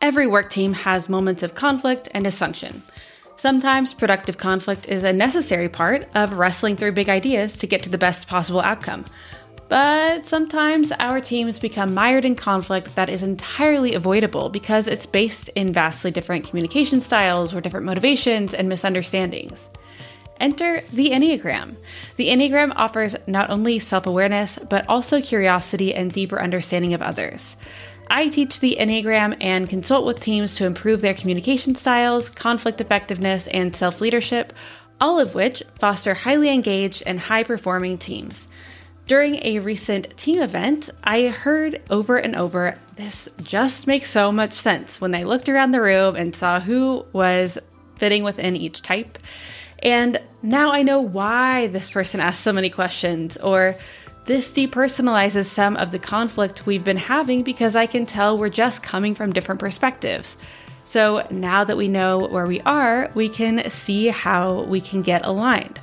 Every work team has moments of conflict and dysfunction. Sometimes productive conflict is a necessary part of wrestling through big ideas to get to the best possible outcome. But sometimes our teams become mired in conflict that is entirely avoidable because it's based in vastly different communication styles or different motivations and misunderstandings. Enter the Enneagram. The Enneagram offers not only self awareness, but also curiosity and deeper understanding of others. I teach the Enneagram and consult with teams to improve their communication styles, conflict effectiveness, and self leadership, all of which foster highly engaged and high performing teams. During a recent team event, I heard over and over this just makes so much sense when they looked around the room and saw who was fitting within each type. And now I know why this person asked so many questions, or this depersonalizes some of the conflict we've been having because I can tell we're just coming from different perspectives. So now that we know where we are, we can see how we can get aligned.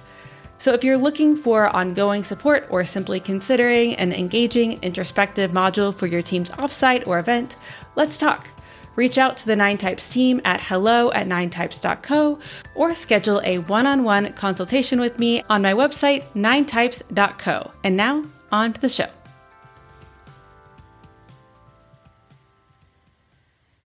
So, if you're looking for ongoing support or simply considering an engaging introspective module for your team's offsite or event, let's talk. Reach out to the Nine Types team at hello at ninetypes.co or schedule a one on one consultation with me on my website, ninetypes.co. And now, on to the show.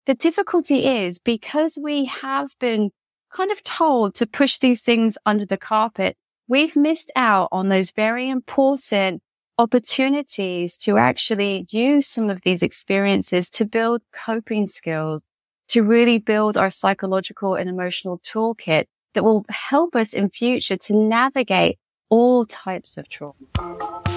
The difficulty is because we have been kind of told to push these things under the carpet we've missed out on those very important opportunities to actually use some of these experiences to build coping skills, to really build our psychological and emotional toolkit that will help us in future to navigate all types of trauma.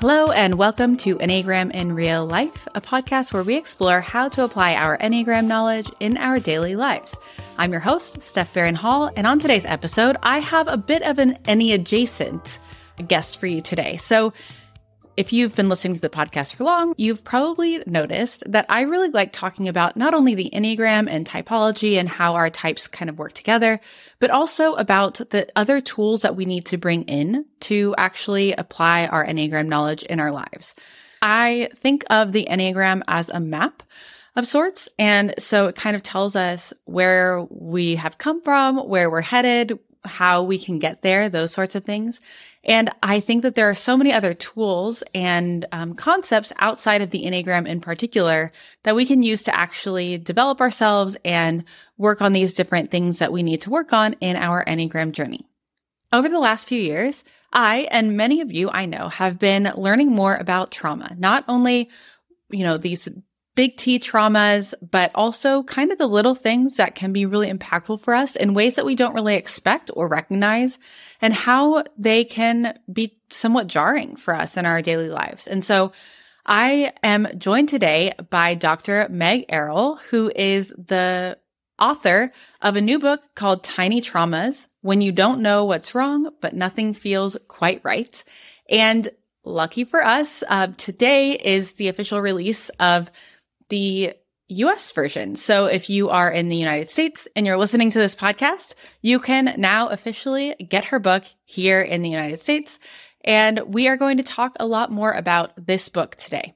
Hello, and welcome to Enneagram in Real Life, a podcast where we explore how to apply our Enneagram knowledge in our daily lives. I'm your host, Steph Barron Hall, and on today's episode, I have a bit of an Enneadjacent adjacent guest for you today. So, if you've been listening to the podcast for long, you've probably noticed that I really like talking about not only the Enneagram and typology and how our types kind of work together, but also about the other tools that we need to bring in to actually apply our Enneagram knowledge in our lives. I think of the Enneagram as a map of sorts. And so it kind of tells us where we have come from, where we're headed, how we can get there, those sorts of things. And I think that there are so many other tools and um, concepts outside of the Enneagram in particular that we can use to actually develop ourselves and work on these different things that we need to work on in our Enneagram journey. Over the last few years, I and many of you I know have been learning more about trauma, not only you know, these big T traumas, but also kind of the little things that can be really impactful for us in ways that we don't really expect or recognize and how they can be somewhat jarring for us in our daily lives. And so I am joined today by Dr. Meg Arroll, who is the author of a new book called Tiny Traumas When You Don't Know What's Wrong, but Nothing Feels Quite Right. And lucky for us, uh, today is the official release of the US version. So if you are in the United States and you're listening to this podcast, you can now officially get her book here in the United States. And we are going to talk a lot more about this book today.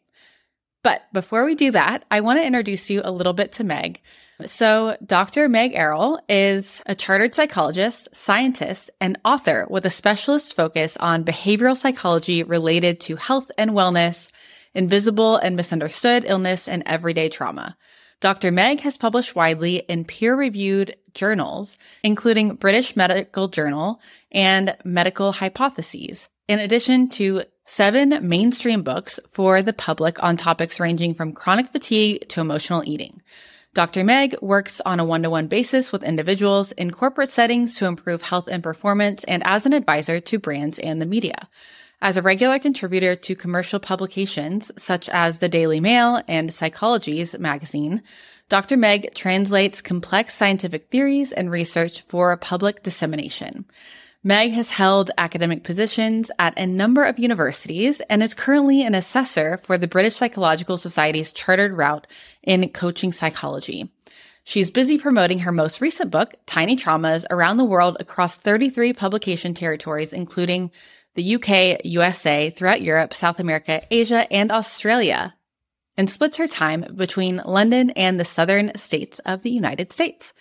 But before we do that, I want to introduce you a little bit to Meg. So, Dr. Meg Arroll is a chartered psychologist, scientist, and author with a specialist focus on behavioral psychology related to health and wellness, Invisible and Misunderstood Illness and Everyday Trauma. Dr. Meg has published widely in peer reviewed journals, including British Medical Journal and Medical Hypotheses, in addition to seven mainstream books for the public on topics ranging from chronic fatigue to emotional eating. Dr. Meg works on a one to one basis with individuals in corporate settings to improve health and performance and as an advisor to brands and the media. As a regular contributor to commercial publications such as the Daily Mail and Psychologies magazine, Dr. Meg translates complex scientific theories and research for public dissemination. Meg has held academic positions at a number of universities and is currently an assessor for the British Psychological Society's chartered route in coaching psychology. She's busy promoting her most recent book, Tiny Traumas, around the world across 33 publication territories, including the UK, USA, throughout Europe, South America, Asia, and Australia, and splits her time between London and the southern states of the United States.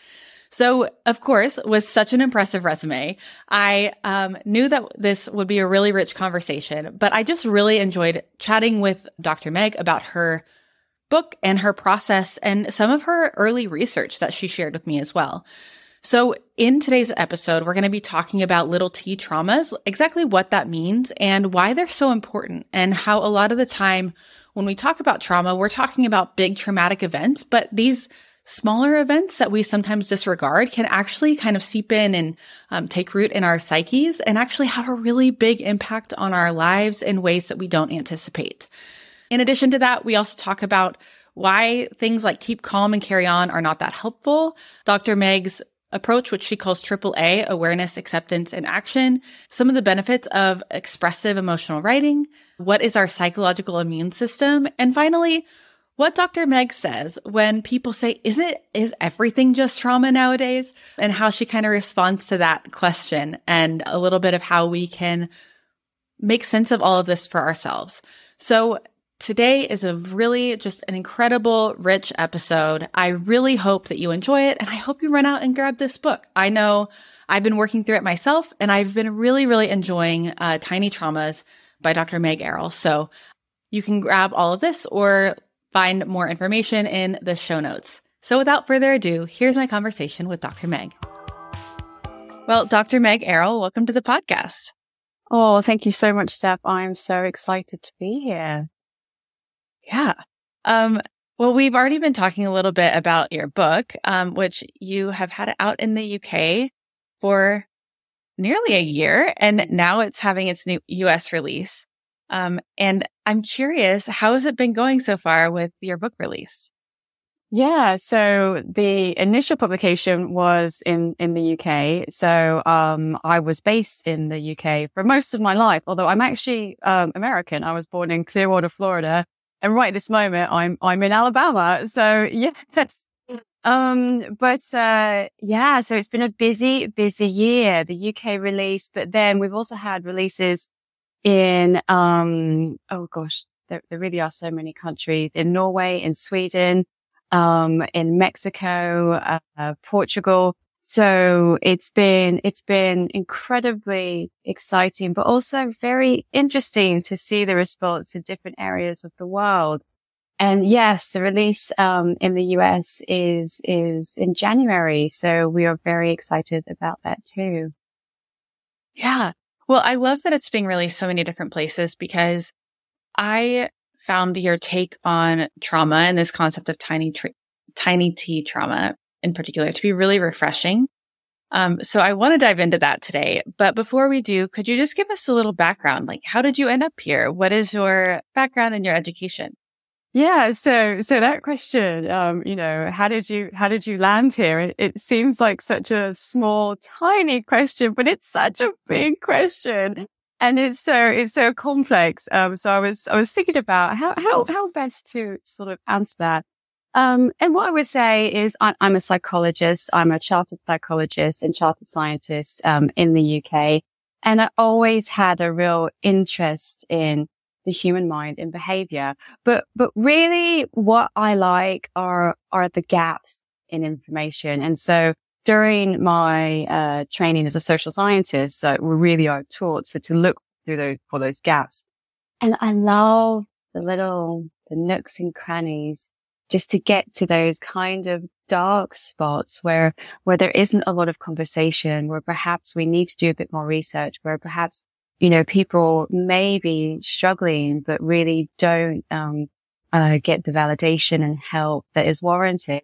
So, of course, with such an impressive resume, I um, knew that this would be a really rich conversation, but I just really enjoyed chatting with Dr. Meg about her book and her process and some of her early research that she shared with me as well. So, in today's episode, we're going to be talking about little t traumas, exactly what that means and why they're so important, and how a lot of the time when we talk about trauma, we're talking about big traumatic events, but these smaller events that we sometimes disregard can actually kind of seep in and um, take root in our psyches and actually have a really big impact on our lives in ways that we don't anticipate. In addition to that, we also talk about why things like keep calm and carry on are not that helpful. Dr. Meg's approach, which she calls triple A awareness, acceptance, and action, some of the benefits of expressive emotional writing, what is our psychological immune system, and finally, what Dr. Meg says when people say, is it, is everything just trauma nowadays? And how she kind of responds to that question and a little bit of how we can make sense of all of this for ourselves. So Today is a really just an incredible, rich episode. I really hope that you enjoy it and I hope you run out and grab this book. I know I've been working through it myself and I've been really, really enjoying uh, Tiny Traumas by Dr. Meg Arroll. So you can grab all of this or find more information in the show notes. So without further ado, here's my conversation with Dr. Meg. Well, Dr. Meg Arroll, welcome to the podcast. Oh, thank you so much, Steph. I'm so excited to be here. Yeah. Um, well, we've already been talking a little bit about your book, um, which you have had out in the UK for nearly a year, and now it's having its new US release. Um, and I'm curious, how has it been going so far with your book release? Yeah. So the initial publication was in, in the UK. So, um, I was based in the UK for most of my life, although I'm actually, um, American. I was born in Clearwater, Florida. And right at this moment, I'm, I'm in Alabama. So yes. Um, but, uh, yeah, so it's been a busy, busy year, the UK release, but then we've also had releases in, um, oh gosh, there, there really are so many countries in Norway, in Sweden, um, in Mexico, uh, uh, Portugal. So it's been, it's been incredibly exciting, but also very interesting to see the response in different areas of the world. And yes, the release, um, in the US is, is in January. So we are very excited about that too. Yeah. Well, I love that it's being released so many different places because I found your take on trauma and this concept of tiny, tra- tiny T trauma in particular to be really refreshing. Um, so I want to dive into that today. But before we do, could you just give us a little background? Like, how did you end up here? What is your background and your education? Yeah. So, so that question, um, you know, how did you, how did you land here? It, it seems like such a small, tiny question, but it's such a big question. And it's so, it's so complex. Um, so I was, I was thinking about how, how, how best to sort of answer that. Um, and what I would say is I, am a psychologist. I'm a chartered psychologist and chartered scientist, um, in the UK. And I always had a real interest in the human mind and behavior. But, but really what I like are, are the gaps in information. And so during my, uh, training as a social scientist, uh, we really are taught so to look through those, for those gaps. And I love the little, the nooks and crannies just to get to those kind of dark spots where, where there isn't a lot of conversation, where perhaps we need to do a bit more research, where perhaps, you know, people may be struggling, but really don't, um, uh, get the validation and help that is warranted.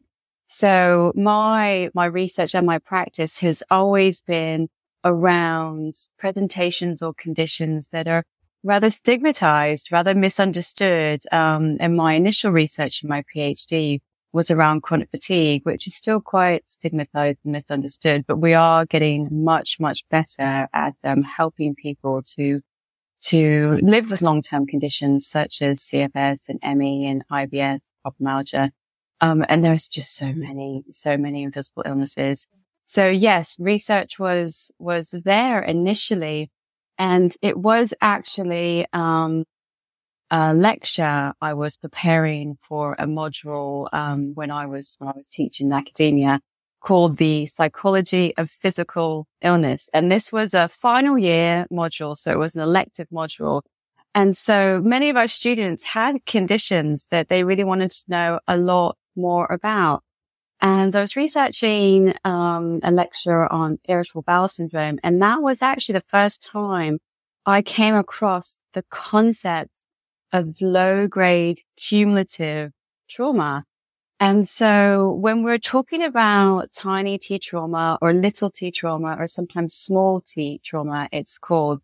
So my, my research and my practice has always been around presentations or conditions that are rather stigmatized, rather misunderstood. Um, and my initial research in my PhD was around chronic fatigue, which is still quite stigmatized and misunderstood, but we are getting much, much better at um, helping people to to live with long-term conditions such as CFS and ME and IBS, fibromyalgia. Um, and there's just so many, so many invisible illnesses. So yes, research was, was there initially, And it was actually, um, a lecture I was preparing for a module, um, when I was, when I was teaching in academia called the psychology of physical illness. And this was a final year module. So it was an elective module. And so many of our students had conditions that they really wanted to know a lot more about. And I was researching um, a lecture on irritable bowel syndrome, and that was actually the first time I came across the concept of low grade cumulative trauma. And so when we're talking about tiny T trauma or little T trauma or sometimes small T trauma, it's called,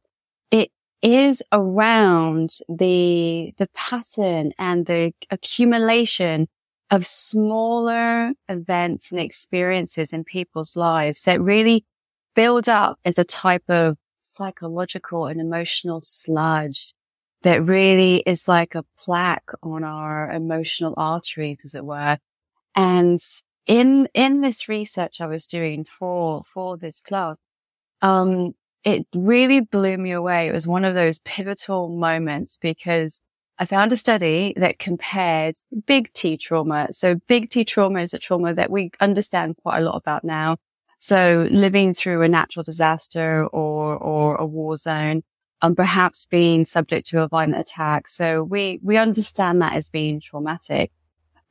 it is around the, the pattern and the accumulation of smaller events and experiences in people's lives that really build up as a type of psychological and emotional sludge that really is like a plaque on our emotional arteries, as it were. And in, in this research I was doing for, for this class, um, it really blew me away. It was one of those pivotal moments because I found a study that compared big T trauma. So big T trauma is a trauma that we understand quite a lot about now. So living through a natural disaster or, or a war zone, and um, perhaps being subject to a violent attack. So we, we understand that as being traumatic.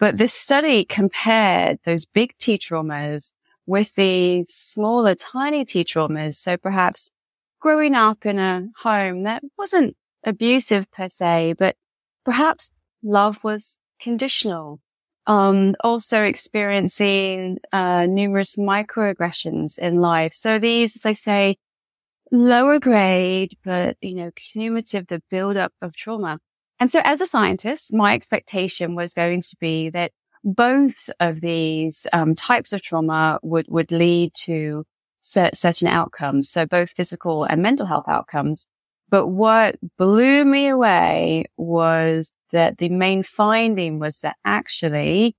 But this study compared those big T traumas with these smaller, tiny T traumas. So perhaps growing up in a home that wasn't abusive per se, but perhaps love was conditional. Um, also experiencing, uh, numerous microaggressions in life. So these, as I say, lower grade, but, you know, cumulative, the buildup of trauma. And so as a scientist, my expectation was going to be that both of these um, types of trauma would, would lead to certain outcomes. So both physical and mental health outcomes. But what blew me away was that the main finding was that actually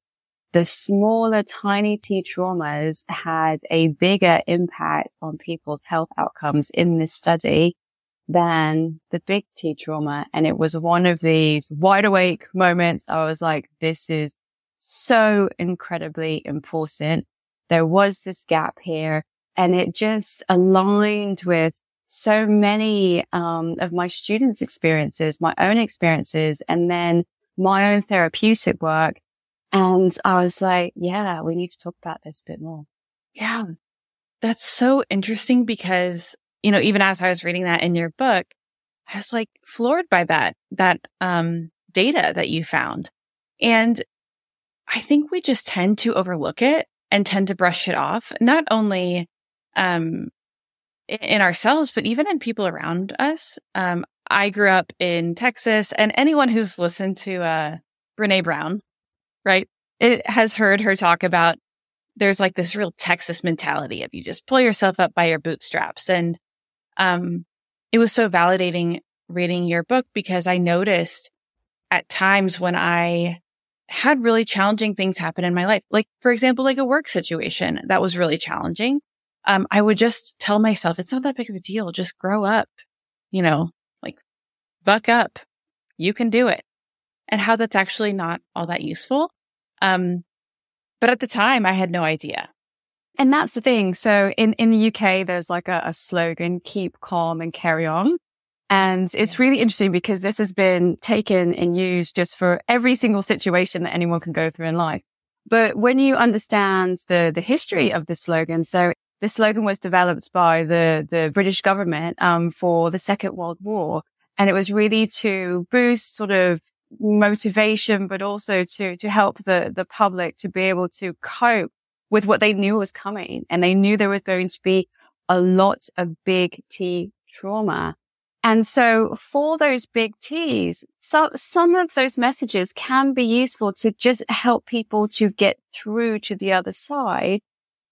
the smaller tiny T traumas had a bigger impact on people's health outcomes in this study than the big T trauma. And it was one of these wide awake moments. I was like, this is so incredibly important. There was this gap here and it just aligned with so many um, of my students' experiences, my own experiences, and then my own therapeutic work. And I was like, yeah, we need to talk about this a bit more. Yeah. That's so interesting because, you know, even as I was reading that in your book, I was like floored by that, that, um, data that you found. And I think we just tend to overlook it and tend to brush it off, not only, um, in ourselves, but even in people around us. Um, I grew up in Texas and anyone who's listened to, uh, Brene Brown, right? It has heard her talk about there's like this real Texas mentality of you just pull yourself up by your bootstraps. And, um, it was so validating reading your book because I noticed at times when I had really challenging things happen in my life, like, for example, like a work situation that was really challenging um, I would just tell myself, it's not that big of a deal. Just grow up, you know, like buck up. You can do it. And how that's actually not all that useful. Um, but at the time I had no idea. And that's the thing. So in, in the UK, there's like a, a slogan, keep calm and carry on. And it's really interesting because this has been taken and used just for every single situation that anyone can go through in life. But when you understand the, the history of the slogan, so the slogan was developed by the, the British government, um, for the Second World War. And it was really to boost sort of motivation, but also to, to help the, the public to be able to cope with what they knew was coming. And they knew there was going to be a lot of big T trauma. And so for those big T's, so some of those messages can be useful to just help people to get through to the other side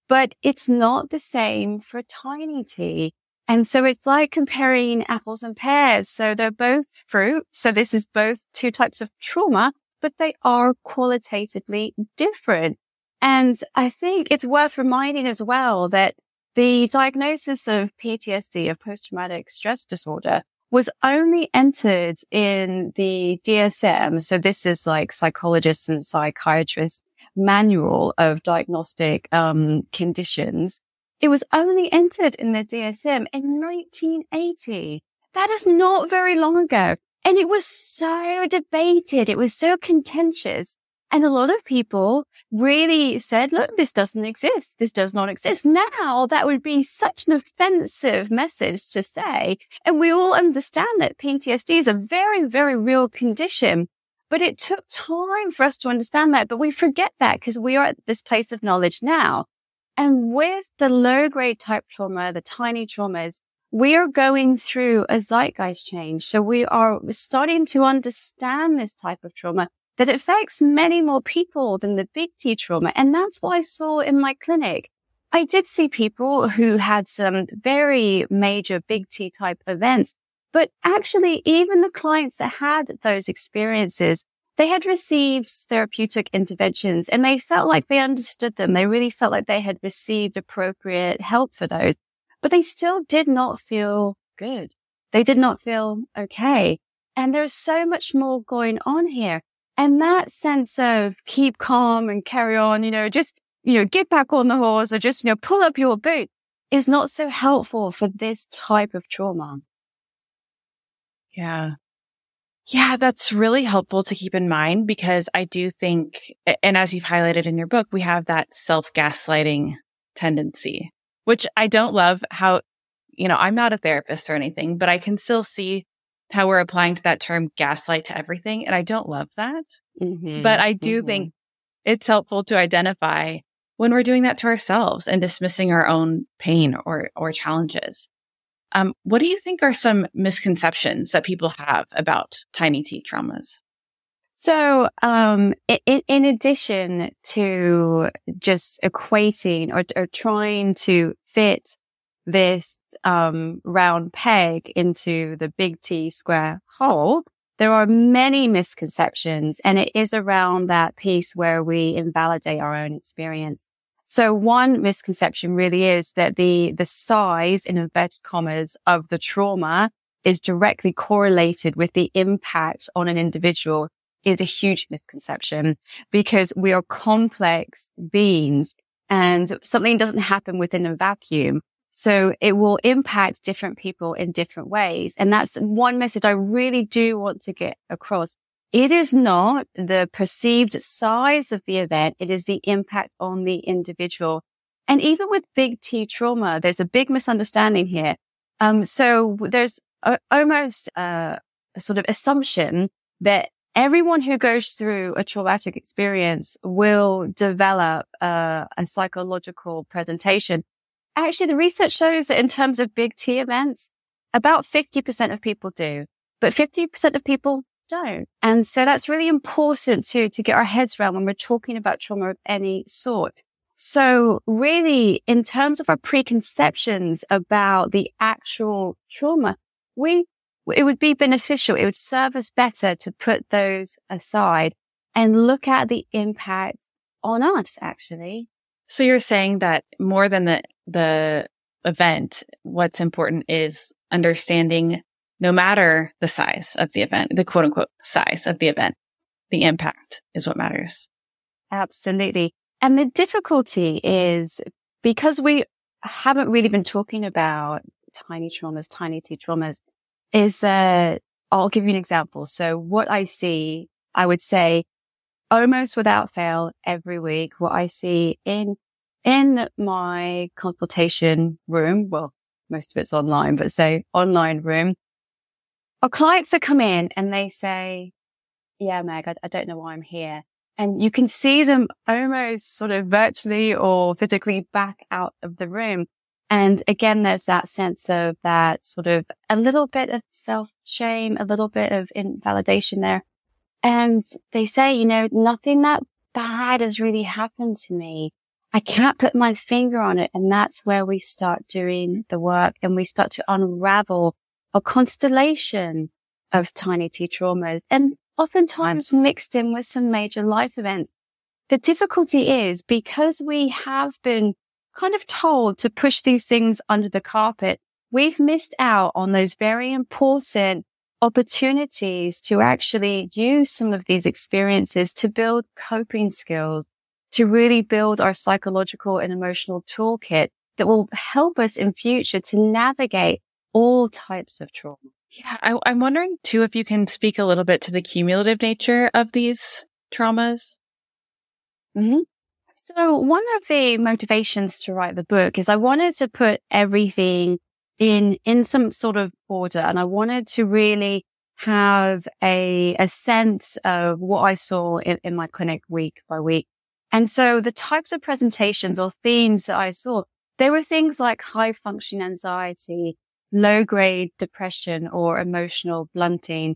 but it's not the same for a tiny T. And so it's like comparing apples and pears. So they're both fruit. So this is both two types of trauma, but they are qualitatively different. And I think it's worth reminding as well that the diagnosis of PTSD, of post-traumatic stress disorder, was only entered in the DSM. So this is like psychologists and psychiatrists manual of diagnostic um, conditions. It was only entered in the DSM in 1980. That is not very long ago. And it was so debated. It was so contentious. And a lot of people really said, look, this doesn't exist. This does not exist. Now that would be such an offensive message to say. And we all understand that PTSD is a very, very real condition. But it took time for us to understand that. But we forget that because we are at this place of knowledge now. And with the low grade type trauma, the tiny traumas, we are going through a zeitgeist change. So we are starting to understand this type of trauma that affects many more people than the big T trauma. And that's what I saw in my clinic. I did see people who had some very major big T type events, but actually even the clients that had those experiences, they had received therapeutic interventions and they felt like they understood them. They really felt like they had received appropriate help for those but they still did not feel good. They did not feel okay. And there's so much more going on here. And that sense of keep calm and carry on, you know, just, you know, get back on the horse or just, you know, pull up your boot is not so helpful for this type of trauma. Yeah. Yeah, that's really helpful to keep in mind because I do think, and as you've highlighted in your book, we have that self gaslighting tendency which I don't love how, you know, I'm not a therapist or anything, but I can still see how we're applying to that term gaslight to everything. And I don't love that. Mm-hmm. But I do mm-hmm. think it's helpful to identify when we're doing that to ourselves and dismissing our own pain or, or challenges. Um, what do you think are some misconceptions that people have about tiny T traumas? So, um, in, in, addition to just equating or, or trying to fit this, um, round peg into the big T square hole, there are many misconceptions and it is around that piece where we invalidate our own experience. So one misconception really is that the, the size in inverted commas of the trauma is directly correlated with the impact on an individual is a huge misconception because we are complex beings and something doesn't happen within a vacuum. So it will impact different people in different ways. And that's one message I really do want to get across. It is not the perceived size of the event. It is the impact on the individual. And even with big T trauma, there's a big misunderstanding here. Um, so there's a, almost a, a sort of assumption that everyone who goes through a traumatic experience will develop a psychological presentation. Actually, the research shows that in terms of big T events, about 50% of people do, but 50% of people don't. And so that's really important to, to get our heads around when we're talking about trauma of any sort. So really, in terms of our preconceptions about the actual trauma, we it would be beneficial. It would serve us better to put those aside and look at the impact on us, actually. So you're saying that more than the, the event, what's important is understanding no matter the size of the event, the quote unquote size of the event, the impact is what matters. Absolutely. And the difficulty is because we haven't really been talking about tiny traumas, tiny T traumas, is uh, I'll give you an example. So what I see, I would say almost without fail every week, what I see in, in my consultation room, well, most of it's online, but say online room, our clients that come in and they say, yeah, Meg, I, I don't know why I'm here. And you can see them almost sort of virtually or physically back out of the room. And again, there's that sense of that sort of a little bit of self shame, a little bit of invalidation there. And they say, you know, nothing that bad has really happened to me. I can't put my finger on it. And that's where we start doing the work and we start to unravel a constellation of tiny T traumas and oftentimes mixed in with some major life events. The difficulty is because we have been kind of told to push these things under the carpet, we've missed out on those very important opportunities to actually use some of these experiences to build coping skills, to really build our psychological and emotional toolkit that will help us in future to navigate all types of trauma. Yeah, I, am wondering too if you can speak a little bit to the cumulative nature of these traumas. Mm-hmm. So one of the motivations to write the book is I wanted to put everything in, in some sort of order and I wanted to really have a, a sense of what I saw in, in my clinic week by week. And so the types of presentations or themes that I saw, there were things like high functioning anxiety, low grade depression or emotional blunting.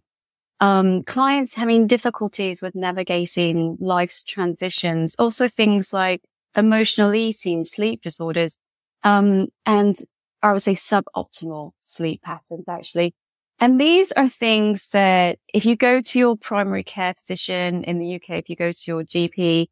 Um, clients having difficulties with navigating life's transitions. Also things like emotional eating, sleep disorders, um, and I would say suboptimal sleep patterns actually. And these are things that if you go to your primary care physician in the UK, if you go to your GP,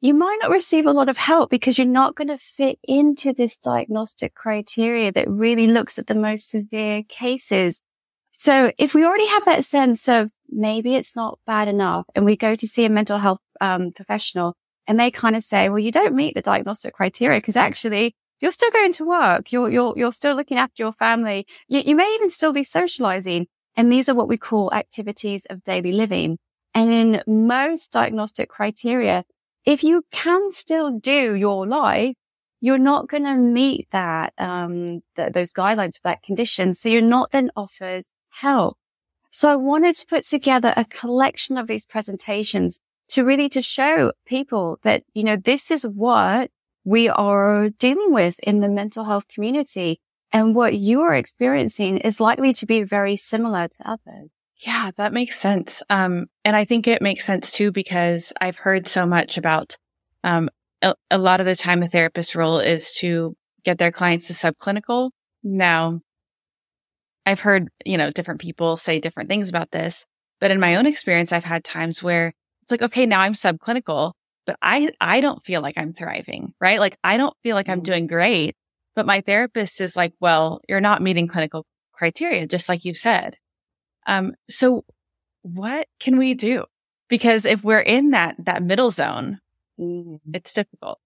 you might not receive a lot of help because you're not going to fit into this diagnostic criteria that really looks at the most severe cases. So if we already have that sense of maybe it's not bad enough and we go to see a mental health um, professional and they kind of say, well, you don't meet the diagnostic criteria because actually you're still going to work. You're, you're, you're still looking after your family. You, you may even still be socializing. And these are what we call activities of daily living. And in most diagnostic criteria, if you can still do your life, you're not going to meet that, um, th- those guidelines for that condition. So you're not then offered help. So I wanted to put together a collection of these presentations to really to show people that, you know, this is what we are dealing with in the mental health community. And what you are experiencing is likely to be very similar to others. Yeah, that makes sense. Um, and I think it makes sense too because I've heard so much about um, a, a, lot of the time a therapist's role is to get their clients to subclinical. Now, I've heard, you know, different people say different things about this, but in my own experience, I've had times where it's like, okay, now I'm subclinical, but I, I don't feel like I'm thriving, right? Like I don't feel like I'm mm. doing great, but my therapist is like, well, you're not meeting clinical criteria, just like you said. Um, so what can we do? Because if we're in that, that middle zone, mm. it's difficult.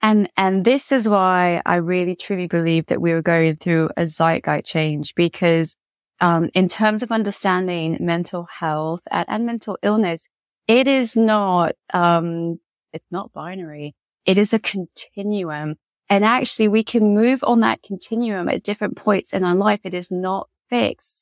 And, and this is why I really truly believe that we are going through a zeitgeist change because, um, in terms of understanding mental health and, and mental illness, it is not, um, it's not binary. It is a continuum. And actually we can move on that continuum at different points in our life. It is not fixed.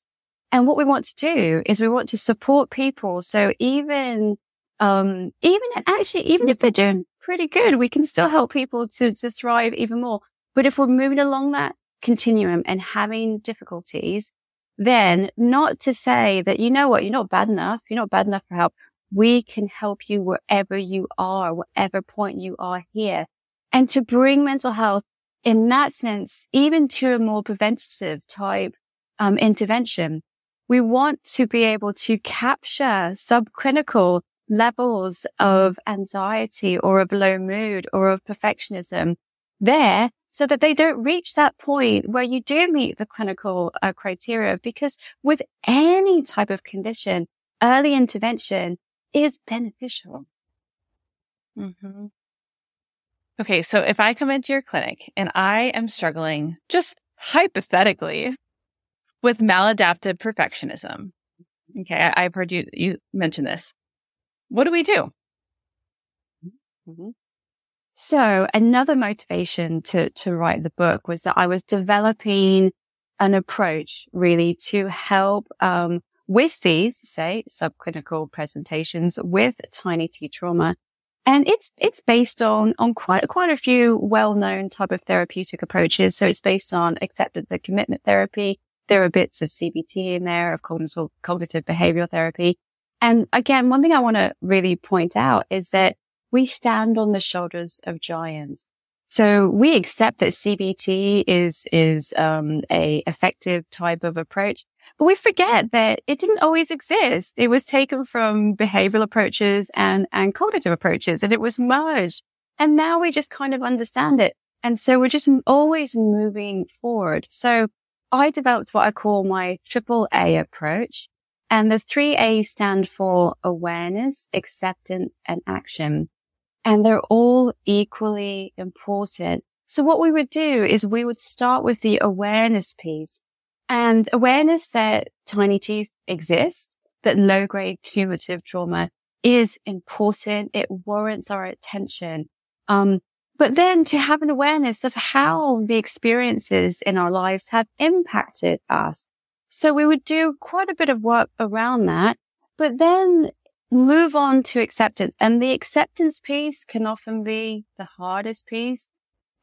And what we want to do is we want to support people. So even, um, even actually, even if they're doing pretty good, we can still help people to, to thrive even more. But if we're moving along that continuum and having difficulties, then not to say that, you know what, you're not bad enough. You're not bad enough for help. We can help you wherever you are, whatever point you are here. And to bring mental health in that sense, even to a more preventative type um, intervention, we want to be able to capture subclinical levels of anxiety or of low mood or of perfectionism there so that they don't reach that point where you do meet the clinical uh, criteria. Because with any type of condition, early intervention is beneficial. Mm-hmm. Okay. So if I come into your clinic and I am struggling just hypothetically with maladaptive perfectionism. Okay. I, have heard you, you mention this. What do we do? Mm-hmm. So another motivation to, to write the book was that I was developing an approach really to help, um, with these, say, subclinical presentations with tiny T trauma. And it's, it's based on, on quite, quite a few well-known type of therapeutic approaches. So it's based on acceptance and commitment therapy. There are bits of CBT in there of cognitive, cognitive behavioral therapy. And again, one thing I want to really point out is that we stand on the shoulders of giants. So we accept that CBT is, is, um, a effective type of approach. But we forget that it didn't always exist. It was taken from behavioral approaches and, and cognitive approaches and it was merged. And now we just kind of understand it. And so we're just always moving forward. So I developed what I call my triple A approach. And the three A's stand for awareness, acceptance, and action. And they're all equally important. So what we would do is we would start with the awareness piece and awareness that tiny teeth exist, that low grade cumulative trauma is important. It warrants our attention. Um, but then to have an awareness of how the experiences in our lives have impacted us. So we would do quite a bit of work around that, but then move on to acceptance. And the acceptance piece can often be the hardest piece.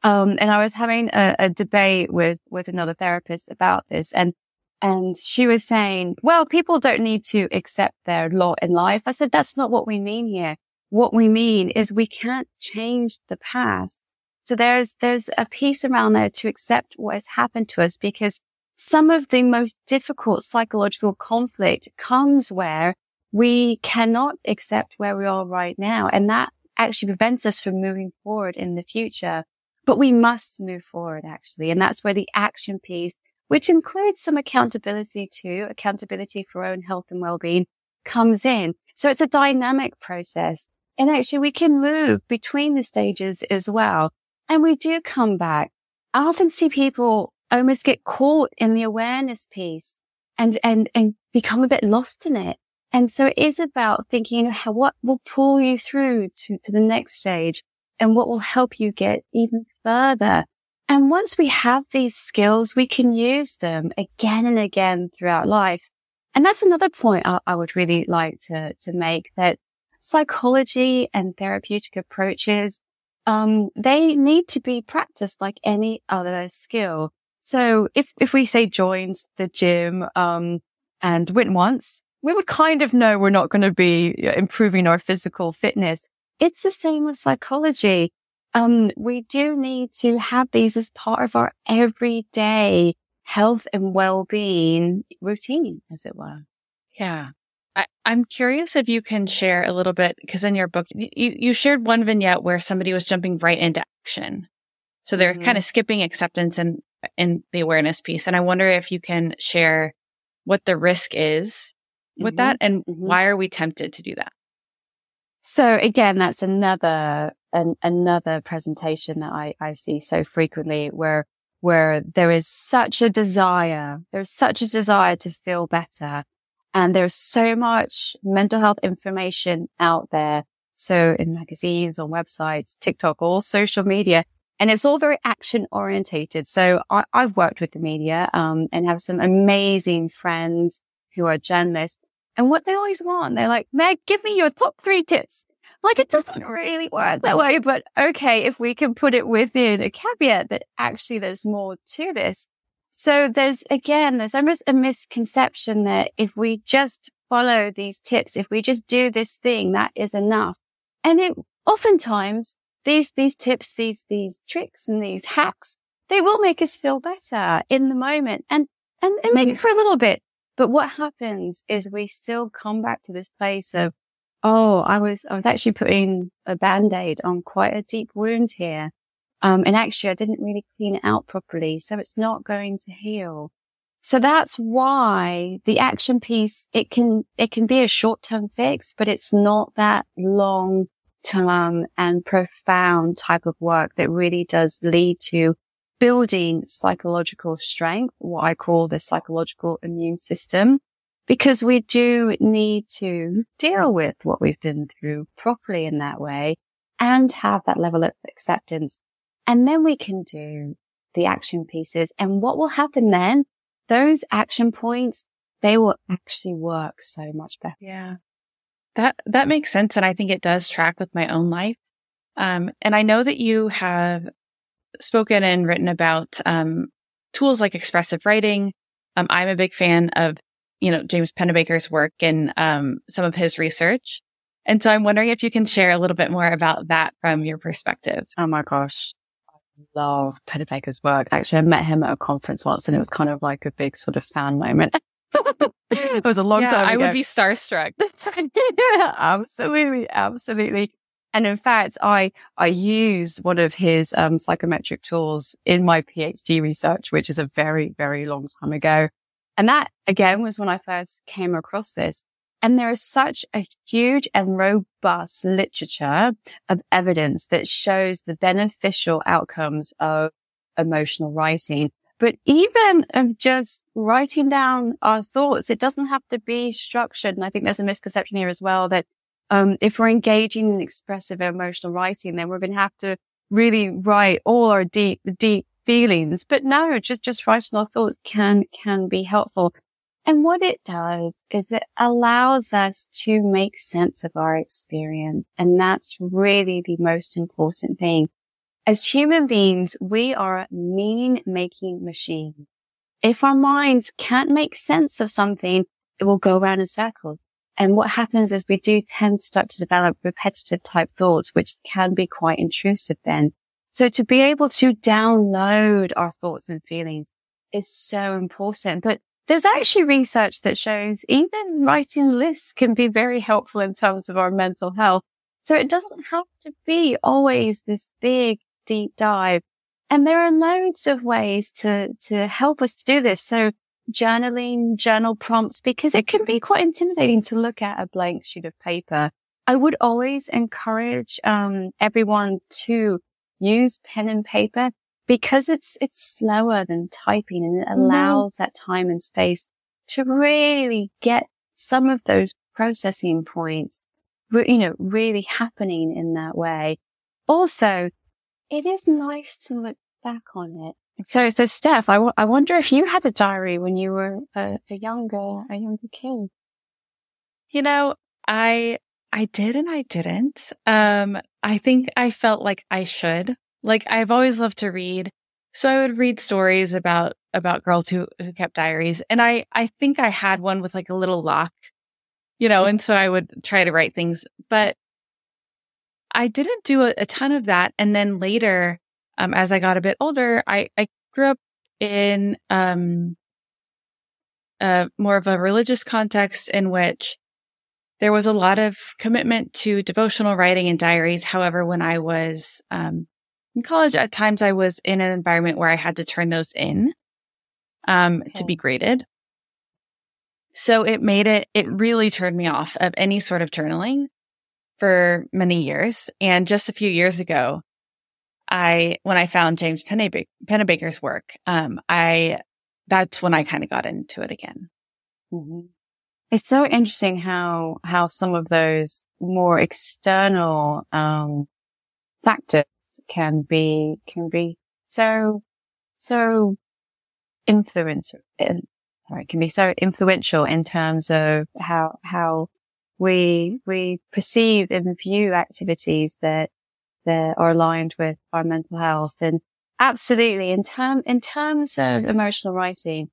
Um, and I was having a, a debate with, with another therapist about this and, and she was saying, well, people don't need to accept their lot in life. I said, that's not what we mean here what we mean is we can't change the past. So there's, there's a piece around there to accept what has happened to us because some of the most difficult psychological conflict comes where we cannot accept where we are right now. And that actually prevents us from moving forward in the future. But we must move forward actually. And that's where the action piece, which includes some accountability too, accountability for our own health and well-being comes in. So it's a dynamic process. And actually we can move between the stages as well. And we do come back. I often see people almost get caught in the awareness piece and, and, and become a bit lost in it. And so it is about thinking how, what will pull you through to, to the next stage and what will help you get even further. And once we have these skills, we can use them again and again throughout life. And that's another point I, I would really like to, to make that psychology and therapeutic approaches, um, they need to be practiced like any other skill. So if, if we say joined the gym, um, and went once, we would kind of know we're not going to be improving our physical fitness. It's the same with psychology. Um, we do need to have these as part of our everyday health and well-being routine, as it were. Yeah. I, am curious if you can share a little bit because in your book you, you shared one vignette where somebody was jumping right into action. So they're mm-hmm. kind of skipping acceptance and in the awareness piece. And I wonder if you can share what the risk is with mm-hmm. that and mm-hmm. why are we tempted to do that? So again, that's another an, another presentation that I, I see so frequently where where there is such a desire, there's such a desire to feel better and there's so much mental health information out there. So in magazines, on websites, TikTok, all social media, and it's all very action orientated. So I, have worked with the media, um, and have some amazing friends who are journalists. And what they always want, they're like, Meg, give me your top three tips. Like it doesn't really work that way, but okay, if we can put it within a caveat that actually there's more to this, so there's again, there's almost a misconception that if we just follow these tips, if we just do this thing, that is enough. And it oftentimes these, these tips, these, these tricks and these hacks, they will make us feel better in the moment and, and, and maybe mm-hmm. for a little bit. But what happens is we still come back to this place of, oh, I was, I was actually putting a band-aid on quite a deep wound here. Um, and actually I didn't really clean it out properly. So it's not going to heal. So that's why the action piece, it can, it can be a short term fix, but it's not that long term and profound type of work that really does lead to building psychological strength, what I call the psychological immune system, because we do need to deal with what we've been through properly in that way and have that level of acceptance and then we can do the action pieces. And what will happen then? Those action points, they will actually work so much better. Yeah. That, that makes sense. And I think it does track with my own life. Um, and I know that you have spoken and written about, um, tools like expressive writing. Um, I'm a big fan of, you know, James Pennebaker's work and, um, some of his research. And so I'm wondering if you can share a little bit more about that from your perspective. Oh my gosh love Peter Pennebaker's work. Actually, I met him at a conference once and it was kind of like a big sort of fan moment. it was a long yeah, time ago. I would be starstruck. yeah, absolutely. Absolutely. And in fact, I, I used one of his um, psychometric tools in my PhD research, which is a very, very long time ago. And that again was when I first came across this. And there is such a huge and robust literature of evidence that shows the beneficial outcomes of emotional writing. But even of just writing down our thoughts, it doesn't have to be structured. And I think there's a misconception here as well that um, if we're engaging in expressive emotional writing, then we're going to have to really write all our deep, deep feelings. But no, just, just writing our thoughts can, can be helpful. And what it does is it allows us to make sense of our experience. And that's really the most important thing. As human beings, we are meaning making machines. If our minds can't make sense of something, it will go around in circles. And what happens is we do tend to start to develop repetitive type thoughts, which can be quite intrusive then. So to be able to download our thoughts and feelings is so important. But there's actually research that shows even writing lists can be very helpful in terms of our mental health. So it doesn't have to be always this big deep dive. And there are loads of ways to, to help us to do this. So journaling, journal prompts, because it can be quite intimidating to look at a blank sheet of paper. I would always encourage, um, everyone to use pen and paper because it's, it's slower than typing and it mm-hmm. allows mm-hmm. that time and space to really get some of those processing points, you know, really happening in that way. Also, it is nice to look back on it. So, so Steph, I, w- I wonder if you had a diary when you were a, a younger, a younger kid. You know, I, I did and I didn't. Um, I think I felt like I should. Like I've always loved to read. So I would read stories about, about girls who, who kept diaries. And I, I think I had one with like a little lock, you know, and so I would try to write things, but I didn't do a, a ton of that. And then later, um, as I got a bit older, I, I grew up in, um, uh, more of a religious context in which there was a lot of commitment to devotional writing and diaries. However, when I was, um, in college, at times I was in an environment where I had to turn those in, um, okay. to be graded. So it made it, it really turned me off of any sort of journaling for many years. And just a few years ago, I, when I found James Pennebaker's work, um, I, that's when I kind of got into it again. Mm-hmm. It's so interesting how, how some of those more external, um, factors can be, can be so, so influential, sorry, can be so influential in terms of how, how we, we perceive and view activities that, that are aligned with our mental health. And absolutely in term, in terms of emotional writing,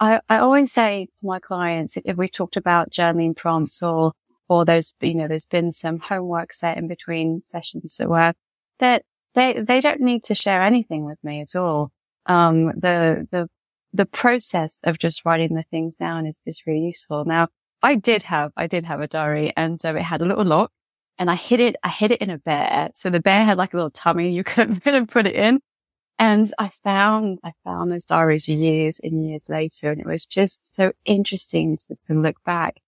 I, I always say to my clients, if we talked about journaling prompts or, or there's, you know, there's been some homework set in between sessions at work that they, they don't need to share anything with me at all. Um, the, the, the process of just writing the things down is, is really useful. Now, I did have, I did have a diary and so it had a little lock and I hid it, I hid it in a bear. So the bear had like a little tummy you could put it in. And I found, I found those diaries years and years later. And it was just so interesting to, to look back.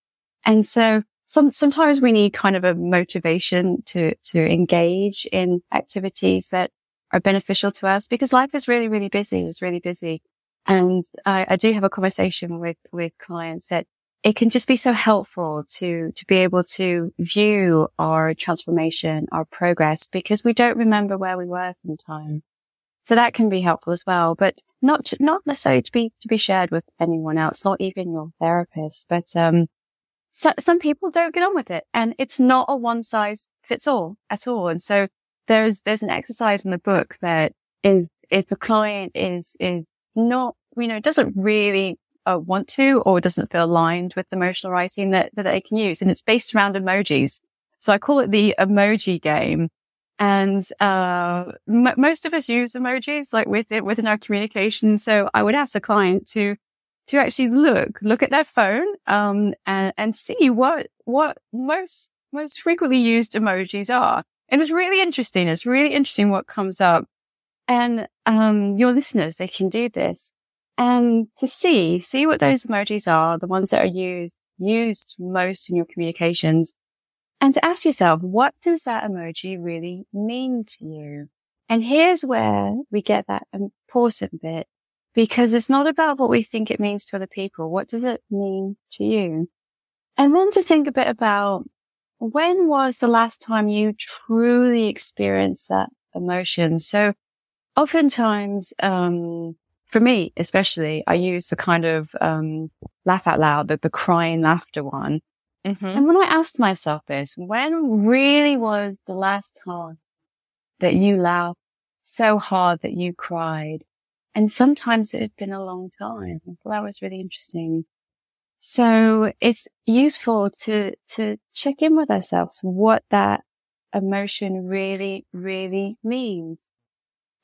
And so some, sometimes we need kind of a motivation to, to engage in activities that are beneficial to us because life is really, really busy. It's really busy. And I, I do have a conversation with, with clients that it can just be so helpful to, to be able to view our transformation, our progress, because we don't remember where we were sometimes. So that can be helpful as well, but not, to, not necessarily to be, to be shared with anyone else, not even your therapist, but, um, so, some people don't get on with it and it's not a one size fits all at all. And so there's, there's an exercise in the book that if, if a client is, is not, you know, doesn't really uh, want to or doesn't feel aligned with emotional writing that, that they can use. And it's based around emojis. So I call it the emoji game. And, uh, m- most of us use emojis like with it within our communication. So I would ask a client to, to actually look, look at their phone, um, and, and see what, what most, most frequently used emojis are. And it's really interesting. It's really interesting what comes up. And, um, your listeners, they can do this and to see, see what those emojis are, the ones that are used, used most in your communications and to ask yourself, what does that emoji really mean to you? And here's where we get that important bit because it's not about what we think it means to other people. What does it mean to you? And then to think a bit about when was the last time you truly experienced that emotion? So oftentimes, um, for me, especially, I use the kind of, um, laugh out loud, the, the crying laughter one. Mm-hmm. And when I asked myself this, when really was the last time that you laughed so hard that you cried? And sometimes it had been a long time. Well, that was really interesting. So it's useful to, to check in with ourselves what that emotion really, really means.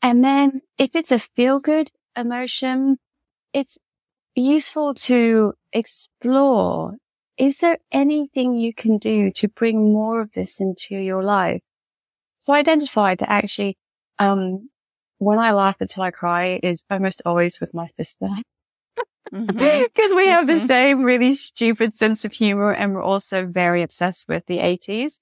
And then if it's a feel good emotion, it's useful to explore. Is there anything you can do to bring more of this into your life? So I identified that actually, um, when I laugh until I cry is almost always with my sister. Because mm-hmm. we have the mm-hmm. same really stupid sense of humor and we're also very obsessed with the 80s.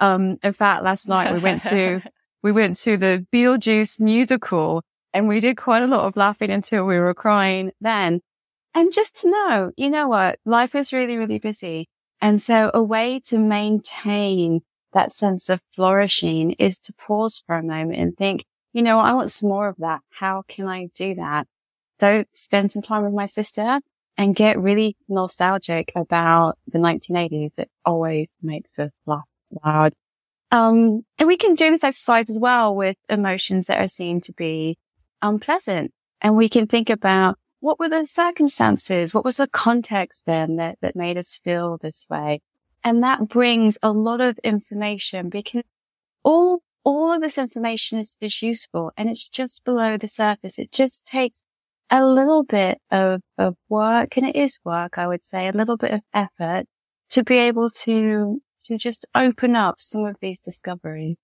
Um, in fact, last night we went to, we went to the Beetlejuice musical and we did quite a lot of laughing until we were crying then. And just to know, you know what? Life is really, really busy. And so a way to maintain that sense of flourishing is to pause for a moment and think, you know, I want some more of that. How can I do that? So spend some time with my sister and get really nostalgic about the 1980s. It always makes us laugh loud. Um, and we can do this exercise as well with emotions that are seen to be unpleasant. And we can think about what were the circumstances? What was the context then that, that made us feel this way? And that brings a lot of information because all, all of this information is, is useful and it's just below the surface. It just takes a little bit of, of work and it is work, I would say, a little bit of effort to be able to, to just open up some of these discoveries.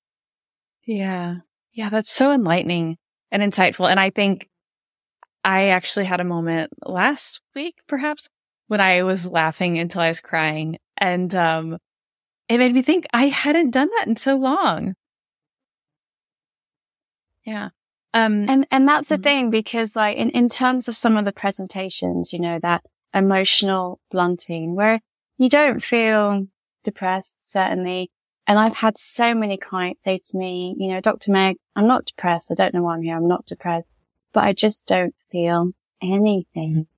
Yeah. Yeah. That's so enlightening and insightful. And I think I actually had a moment last week, perhaps, when I was laughing until I was crying. And um, it made me think I hadn't done that in so long. Yeah. Um, and, and that's the mm-hmm. thing because like in, in terms of some of the presentations, you know, that emotional blunting where you don't feel depressed, certainly. And I've had so many clients say to me, you know, Dr. Meg, I'm not depressed. I don't know why I'm here. I'm not depressed, but I just don't feel anything.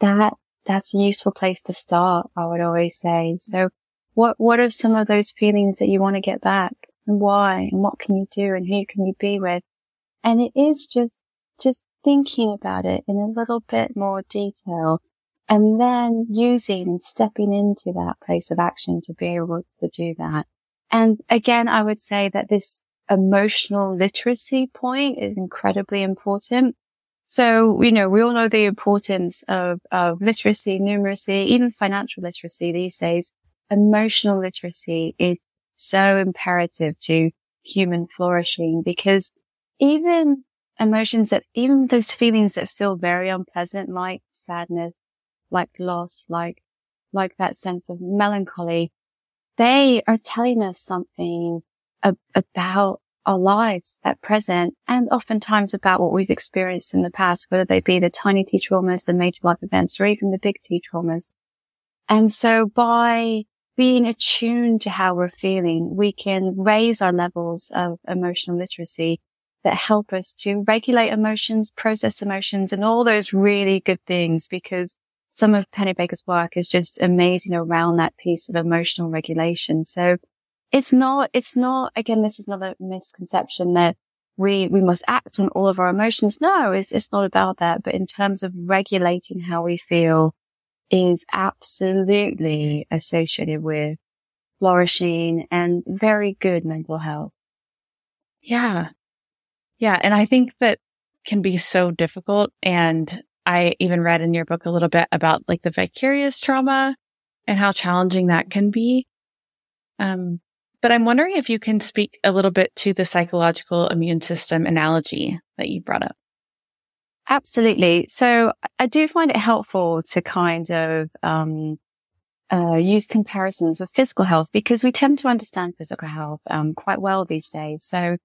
That, that's a useful place to start. I would always say. So what, what are some of those feelings that you want to get back and why and what can you do and who can you be with? And it is just, just thinking about it in a little bit more detail and then using and stepping into that place of action to be able to do that. And again, I would say that this emotional literacy point is incredibly important. So, you know, we all know the importance of, of literacy, numeracy, even financial literacy these days. Emotional literacy is so imperative to human flourishing because even emotions that, even those feelings that feel very unpleasant, like sadness, like loss, like, like that sense of melancholy, they are telling us something ab- about our lives at present and oftentimes about what we've experienced in the past, whether they be the tiny T traumas, the major life events, or even the big T traumas. And so by being attuned to how we're feeling, we can raise our levels of emotional literacy that help us to regulate emotions, process emotions, and all those really good things because some of Pennebaker's work is just amazing around that piece of emotional regulation. So it's not, it's not, again, this is another misconception that we, we must act on all of our emotions. No, it's, it's not about that. But in terms of regulating how we feel is absolutely associated with flourishing and very good mental health. Yeah. Yeah. And I think that can be so difficult. And I even read in your book a little bit about like the vicarious trauma and how challenging that can be. Um, but I'm wondering if you can speak a little bit to the psychological immune system analogy that you brought up. Absolutely. So I do find it helpful to kind of, um, uh, use comparisons with physical health because we tend to understand physical health, um, quite well these days. So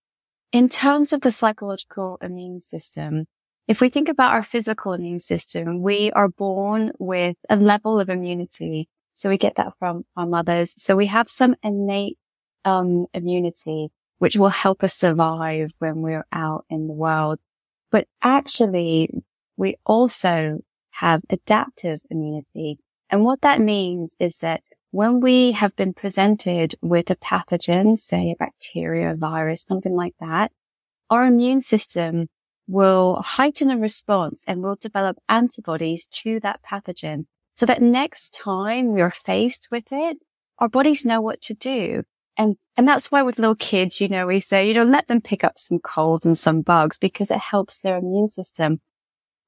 in terms of the psychological immune system, if we think about our physical immune system, we are born with a level of immunity. So we get that from our mothers. So we have some innate, um, immunity, which will help us survive when we're out in the world. But actually, we also have adaptive immunity. And what that means is that when we have been presented with a pathogen, say a bacteria, a virus, something like that, our immune system will heighten a response and will develop antibodies to that pathogen so that next time we are faced with it, our bodies know what to do. And, and that's why with little kids, you know, we say, you know, let them pick up some cold and some bugs because it helps their immune system.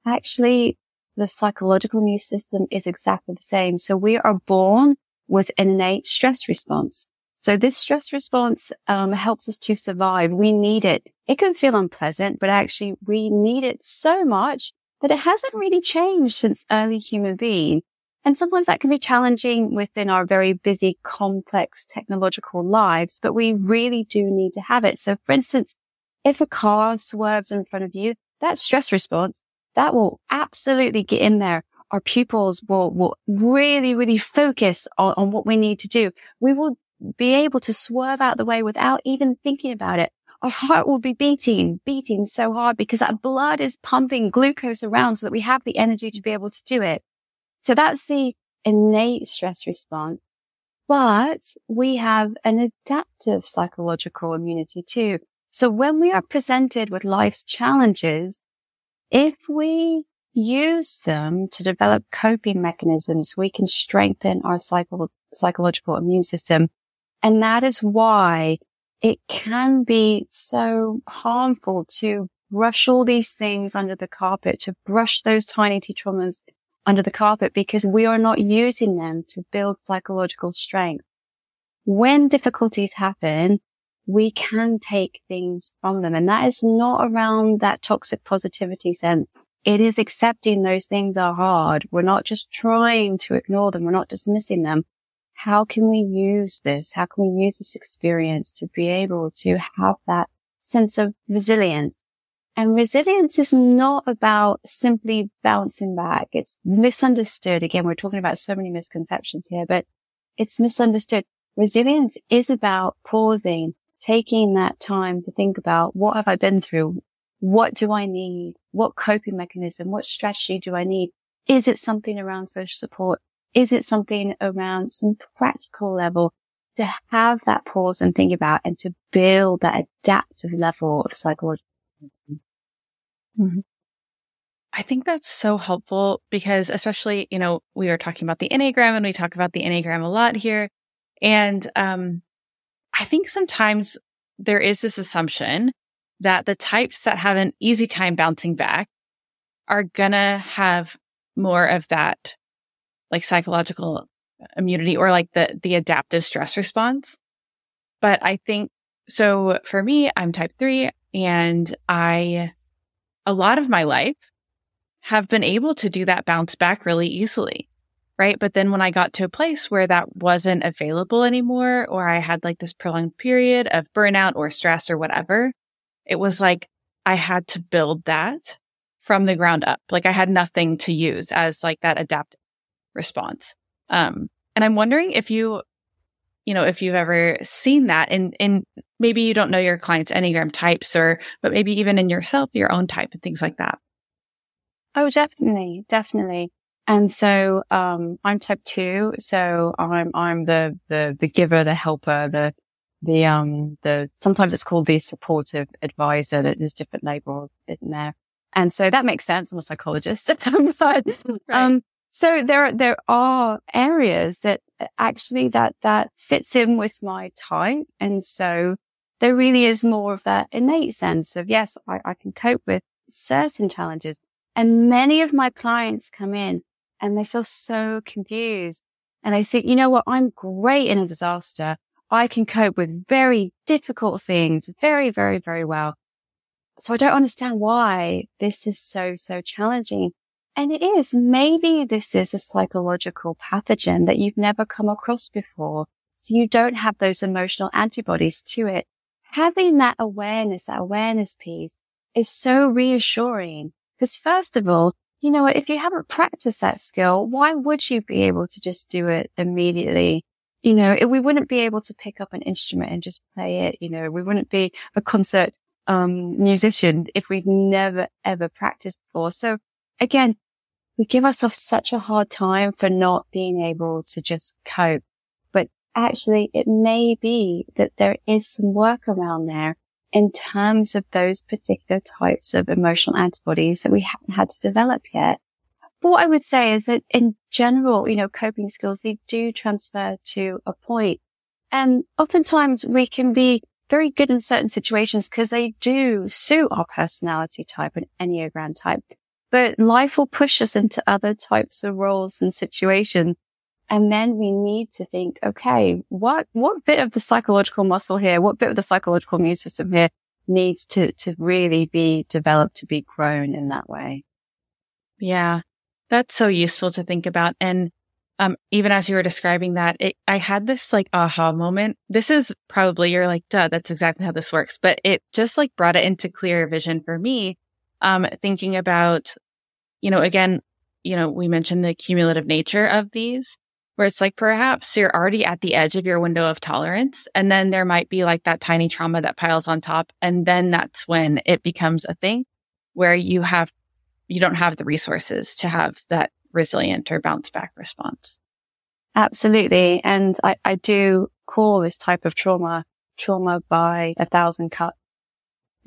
Actually, the psychological immune system is exactly the same. So we are born with an innate stress response. So this stress response um, helps us to survive. We need it. It can feel unpleasant, but actually we need it so much that it hasn't really changed since early human being. And sometimes that can be challenging within our very busy, complex technological lives, but we really do need to have it. So for instance, if a car swerves in front of you, that stress response, that will absolutely get in there. Our pupils will, will really, really focus on, on what we need to do. We will be able to swerve out the way without even thinking about it. Our heart will be beating, beating so hard because our blood is pumping glucose around so that we have the energy to be able to do it. So that's the innate stress response. But we have an adaptive psychological immunity too. So when we are presented with life's challenges, if we use them to develop coping mechanisms, we can strengthen our psycho- psychological immune system. And that is why it can be so harmful to brush all these things under the carpet, to brush those tiny T traumas under the carpet because we are not using them to build psychological strength. When difficulties happen, we can take things from them. And that is not around that toxic positivity sense. It is accepting those things are hard. We're not just trying to ignore them. We're not dismissing them. How can we use this? How can we use this experience to be able to have that sense of resilience? And resilience is not about simply bouncing back. It's misunderstood. Again, we're talking about so many misconceptions here, but it's misunderstood. Resilience is about pausing, taking that time to think about what have I been through? What do I need? What coping mechanism? What strategy do I need? Is it something around social support? Is it something around some practical level to have that pause and think about and to build that adaptive level of psychology? Mm-hmm. I think that's so helpful because, especially, you know, we are talking about the Enneagram and we talk about the Enneagram a lot here. And um, I think sometimes there is this assumption that the types that have an easy time bouncing back are gonna have more of that like psychological immunity or like the the adaptive stress response. But I think so for me, I'm type 3 and I a lot of my life have been able to do that bounce back really easily. Right. But then when I got to a place where that wasn't available anymore, or I had like this prolonged period of burnout or stress or whatever, it was like I had to build that from the ground up. Like I had nothing to use as like that adaptive response. Um, and I'm wondering if you, you know, if you've ever seen that and, and maybe you don't know your client's Enneagram types or, but maybe even in yourself, your own type and things like that. Oh, definitely. Definitely. And so, um, I'm type two. So I'm, I'm the, the, the giver, the helper, the, the, um, the, sometimes it's called the supportive advisor that there's different labels in there. And so that makes sense. I'm a psychologist, but, right. um, so there, there are areas that actually that, that fits in with my type. And so there really is more of that innate sense of, yes, I, I can cope with certain challenges. And many of my clients come in and they feel so confused. And they think, you know what? I'm great in a disaster. I can cope with very difficult things very, very, very well. So I don't understand why this is so, so challenging. And it is. Maybe this is a psychological pathogen that you've never come across before. So you don't have those emotional antibodies to it. Having that awareness, that awareness piece is so reassuring. Because first of all, you know? If you haven't practiced that skill, why would you be able to just do it immediately? You know, we wouldn't be able to pick up an instrument and just play it. You know, we wouldn't be a concert um, musician if we'd never ever practiced before. So again, we give ourselves such a hard time for not being able to just cope. But actually, it may be that there is some work around there in terms of those particular types of emotional antibodies that we haven't had to develop yet. What I would say is that in general, you know, coping skills, they do transfer to a point. And oftentimes we can be very good in certain situations because they do suit our personality type and Enneagram type. But life will push us into other types of roles and situations. And then we need to think, okay, what, what bit of the psychological muscle here, what bit of the psychological immune system here needs to, to really be developed to be grown in that way? Yeah. That's so useful to think about. And um, even as you were describing that, it, I had this like aha moment. This is probably you're like, duh, that's exactly how this works. But it just like brought it into clear vision for me. Um, thinking about, you know, again, you know, we mentioned the cumulative nature of these, where it's like perhaps you're already at the edge of your window of tolerance, and then there might be like that tiny trauma that piles on top, and then that's when it becomes a thing where you have, you don't have the resources to have that resilient or bounce back response. Absolutely. And I, I do call this type of trauma trauma by a thousand cuts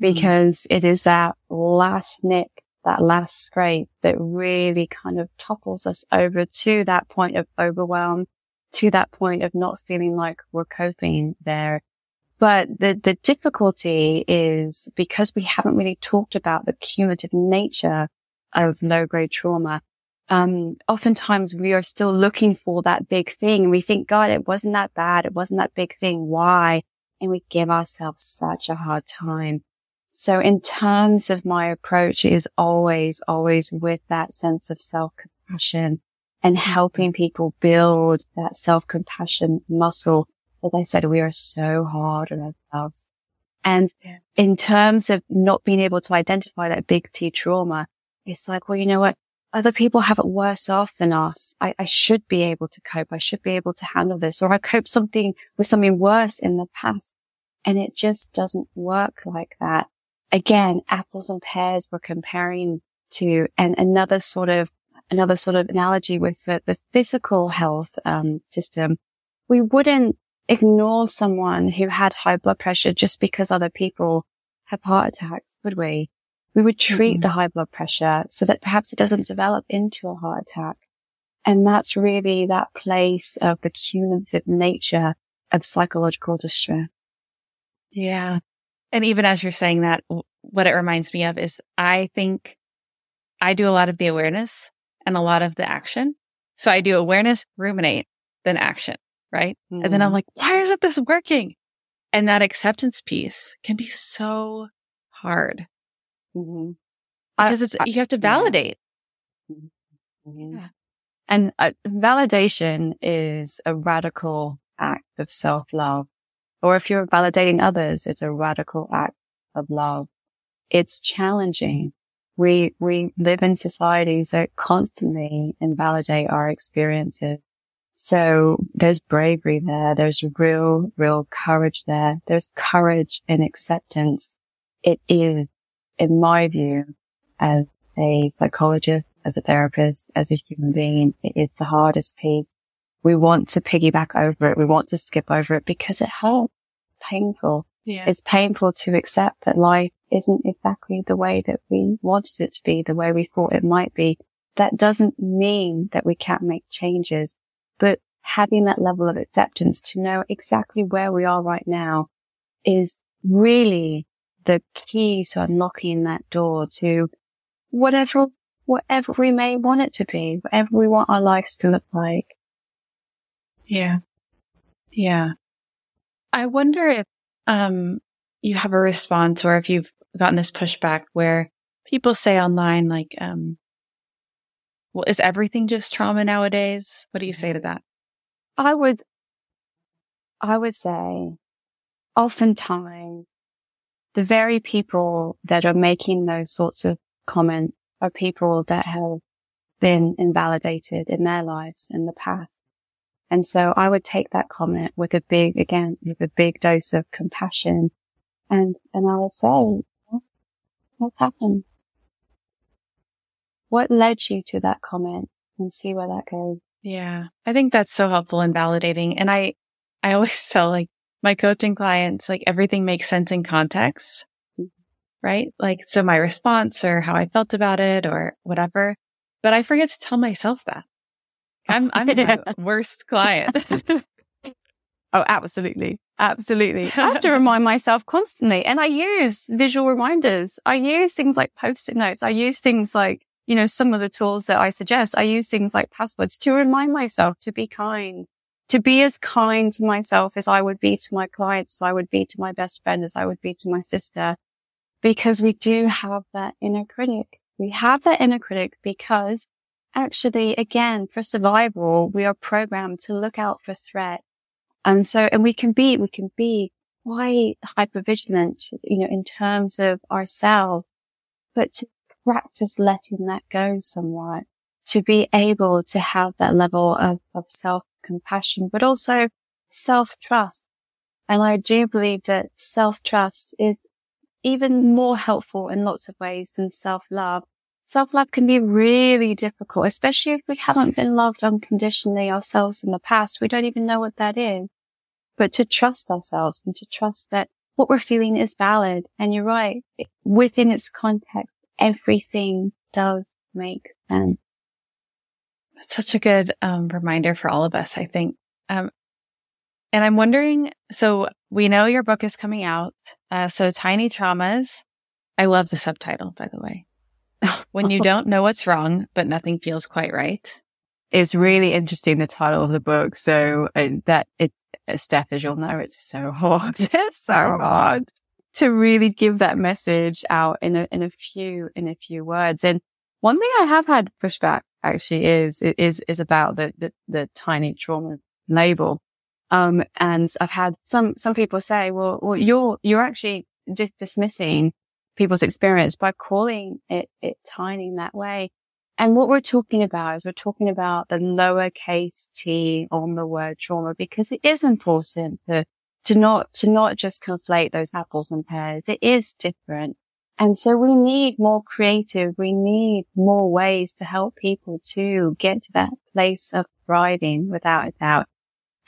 mm. because mm. it is that last nick, that last scrape that really kind of topples us over to that point of overwhelm, to that point of not feeling like we're coping there. But the, the difficulty is because we haven't really talked about the cumulative nature of low grade trauma um, oftentimes we are still looking for that big thing and we think, God, it wasn't that bad. It wasn't that big thing. Why? And we give ourselves such a hard time. So in terms of my approach is always, always with that sense of self compassion and helping people build that self compassion muscle. As I said, we are so hard on ourselves. And in terms of not being able to identify that big T trauma, it's like, well, you know what? other people have it worse off than us. I, I, should be able to cope. I should be able to handle this. Or I coped something with something worse in the past. And it just doesn't work like that. Again, apples and pears we're comparing to and another sort of, another sort of analogy with the, the physical health, um, system. We wouldn't ignore someone who had high blood pressure just because other people have heart attacks, would we? We would treat mm-hmm. the high blood pressure so that perhaps it doesn't develop into a heart attack. And that's really that place of the cumulative nature of psychological distress. Yeah. And even as you're saying that, what it reminds me of is I think I do a lot of the awareness and a lot of the action. So I do awareness, ruminate, then action, right? Mm. And then I'm mm-hmm. like, why isn't this working? And that acceptance piece can be so hard Mm-hmm. Because it's, you have to validate. Mm-hmm. mm-hmm. Yeah. And uh, validation is a radical act of self love. Or if you're validating others, it's a radical act of love. It's challenging. We, we live in societies that constantly invalidate our experiences. So there's bravery there. There's real, real courage there. There's courage in acceptance. It is in my view, as a psychologist, as a therapist, as a human being, it is the hardest piece. We want to piggyback over it. We want to skip over it because it hurts. Painful. Yeah. It's painful to accept that life isn't exactly the way that we wanted it to be, the way we thought it might be. That doesn't mean that we can't make changes, but having that level of acceptance to know exactly where we are right now is really the key to unlocking that door to whatever, whatever we may want it to be, whatever we want our lives to look like. Yeah. Yeah. I wonder if um, you have a response or if you've gotten this pushback where people say online, like, um, well, is everything just trauma nowadays? What do you say to that? I would, I would say oftentimes the very people that are making those sorts of comments are people that have been invalidated in their lives in the past. And so I would take that comment with a big, again, with a big dose of compassion. And, and I would say, what happened? What led you to that comment and see where that goes? Yeah. I think that's so helpful and validating. And I, I always tell like my coaching clients, like everything makes sense in context, right? Like, so my response or how I felt about it or whatever, but I forget to tell myself that. I'm, I'm my worst client. oh, absolutely. Absolutely. I have to remind myself constantly. And I use visual reminders. I use things like post-it notes. I use things like you know, some of the tools that I suggest, I use things like passwords to remind myself to be kind, to be as kind to myself as I would be to my clients, as I would be to my best friend, as I would be to my sister, because we do have that inner critic. We have that inner critic because actually, again, for survival, we are programmed to look out for threat. And so, and we can be, we can be quite hyper vigilant, you know, in terms of ourselves, but to practice letting that go somewhat to be able to have that level of, of self compassion, but also self trust. And I do believe that self trust is even more helpful in lots of ways than self love. Self love can be really difficult, especially if we haven't been loved unconditionally ourselves in the past. We don't even know what that is. But to trust ourselves and to trust that what we're feeling is valid. And you're right. Within its context, everything does make sense. That's such a good um, reminder for all of us, I think. Um, and I'm wondering, so we know your book is coming out. Uh, so Tiny Traumas. I love the subtitle, by the way. when you don't know what's wrong, but nothing feels quite right. It's really interesting, the title of the book. So uh, that it, Steph, as you'll know, it's so hard. it's so hard to really give that message out in a, in a few, in a few words. And one thing I have had pushback actually is, is, is about the, the, the tiny trauma label. Um, and I've had some, some people say, well, well, you're, you're actually dis- dismissing people's experience by calling it, it tiny in that way. And what we're talking about is we're talking about the lowercase t on the word trauma because it is important to to not, to not just conflate those apples and pears. It is different. And so we need more creative. We need more ways to help people to get to that place of thriving without a doubt.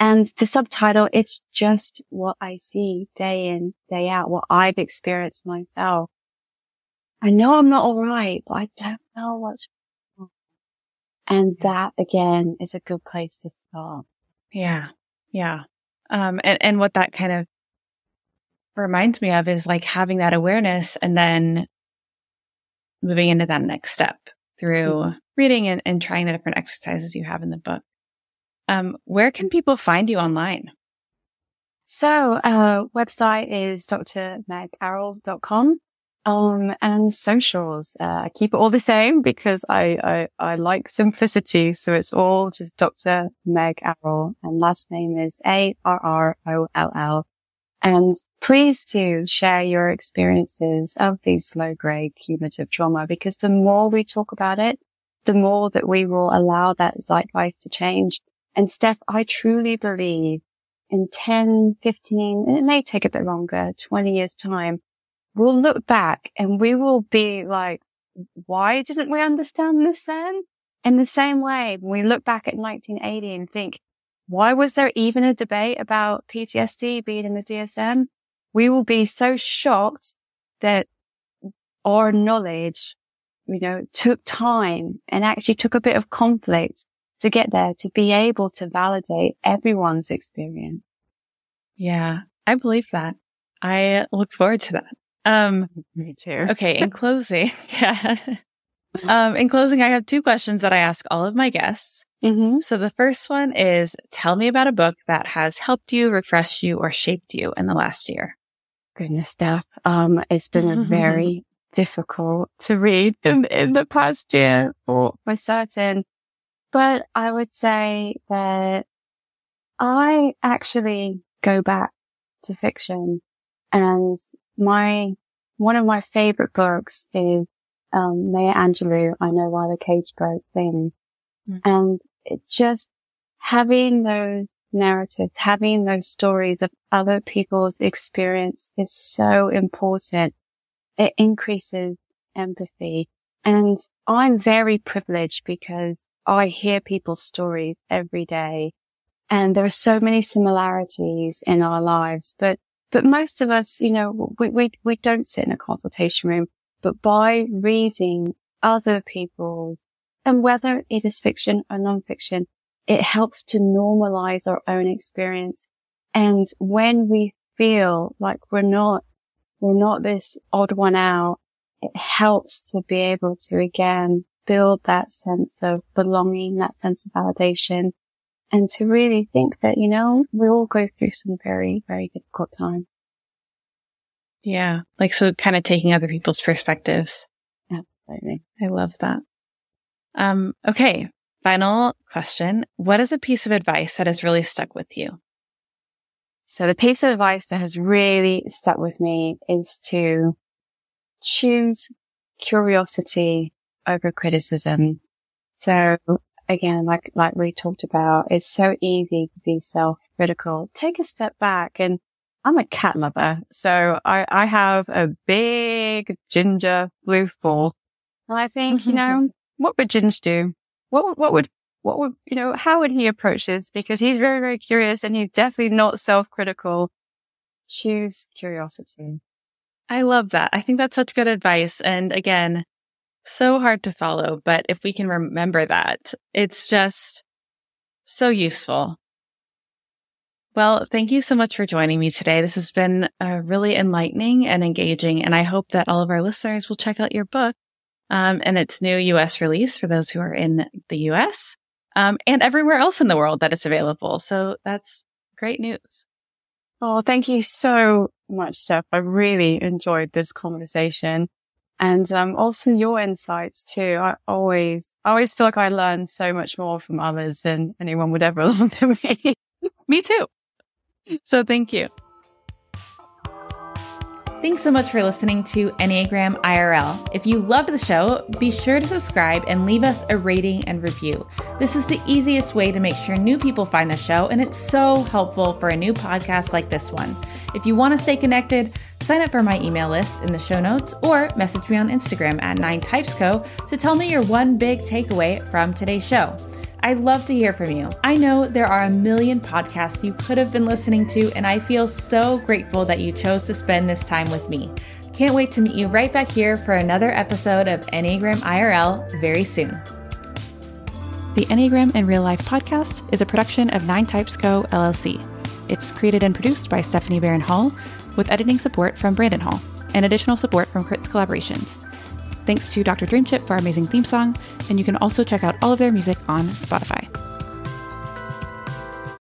And the subtitle, it's just what I see day in, day out, what I've experienced myself. I know I'm not all right, but I don't know what's wrong. And that again is a good place to start. Yeah. Yeah. Um, and, and what that kind of reminds me of is like having that awareness and then moving into that next step through mm-hmm. reading and, and trying the different exercises you have in the book. Um, where can people find you online? So, uh, website is drmegarroll.com. Um, and socials, uh, I keep it all the same because I, I, I like simplicity. So it's all just Dr. Meg Arroll and last name is A-R-R-O-L-L. And please do share your experiences of these low grade cumulative trauma because the more we talk about it, the more that we will allow that zeitgeist to change. And Steph, I truly believe in 10, 15, it may take a bit longer, 20 years time, we'll look back and we will be like, why didn't we understand this then? In the same way, when we look back at 1980 and think, why was there even a debate about PTSD being in the DSM? We will be so shocked that our knowledge, you know, took time and actually took a bit of conflict to get there to be able to validate everyone's experience. Yeah, I believe that. I look forward to that. Um, me too. okay. In closing, yeah. Um, in closing, I have two questions that I ask all of my guests. Mm-hmm. So the first one is tell me about a book that has helped you, refreshed you, or shaped you in the last year. Goodness, Steph. Um, it's been a very difficult to read in, in the past year for, for certain. But I would say that I actually go back to fiction and my, one of my favorite books is um, Maya Angelou, I Know Why the Caged Bird Sings. Mm. And it just having those narratives, having those stories of other people's experience is so important. It increases empathy. And I'm very privileged because I hear people's stories every day and there are so many similarities in our lives, but, but most of us, you know, we, we, we don't sit in a consultation room but by reading other people's and whether it is fiction or nonfiction, it helps to normalize our own experience. And when we feel like we're not, we're not this odd one out, it helps to be able to again build that sense of belonging, that sense of validation and to really think that, you know, we all go through some very, very difficult times. Yeah. Like, so kind of taking other people's perspectives. Absolutely. I love that. Um, okay. Final question. What is a piece of advice that has really stuck with you? So the piece of advice that has really stuck with me is to choose curiosity over criticism. So again, like, like we talked about, it's so easy to be self-critical. Take a step back and I'm a cat lover. So I, I have a big ginger blue ball. And I think, you know, what would Ginge do? What, what would, what would, you know, how would he approach this? Because he's very, very curious and he's definitely not self-critical. Choose curiosity. I love that. I think that's such good advice. And again, so hard to follow, but if we can remember that, it's just so useful. Well, thank you so much for joining me today. This has been uh, really enlightening and engaging, and I hope that all of our listeners will check out your book um, and its new US release for those who are in the US um, and everywhere else in the world that it's available. So that's great news. Oh, thank you so much, Steph. I really enjoyed this conversation and um, also your insights too. I always, I always feel like I learn so much more from others than anyone would ever learn to me. me too. So thank you. Thanks so much for listening to Enneagram IRL. If you loved the show, be sure to subscribe and leave us a rating and review. This is the easiest way to make sure new people find the show, and it's so helpful for a new podcast like this one. If you want to stay connected, sign up for my email list in the show notes or message me on Instagram at ninetypesco to tell me your one big takeaway from today's show. I'd love to hear from you. I know there are a million podcasts you could have been listening to, and I feel so grateful that you chose to spend this time with me. Can't wait to meet you right back here for another episode of Enneagram IRL very soon. The Enneagram in Real Life podcast is a production of Nine Types Co. LLC. It's created and produced by Stephanie Barron Hall, with editing support from Brandon Hall and additional support from Crits Collaborations. Thanks to Dr. Dreamchip for our amazing theme song, and you can also check out all of their music on Spotify.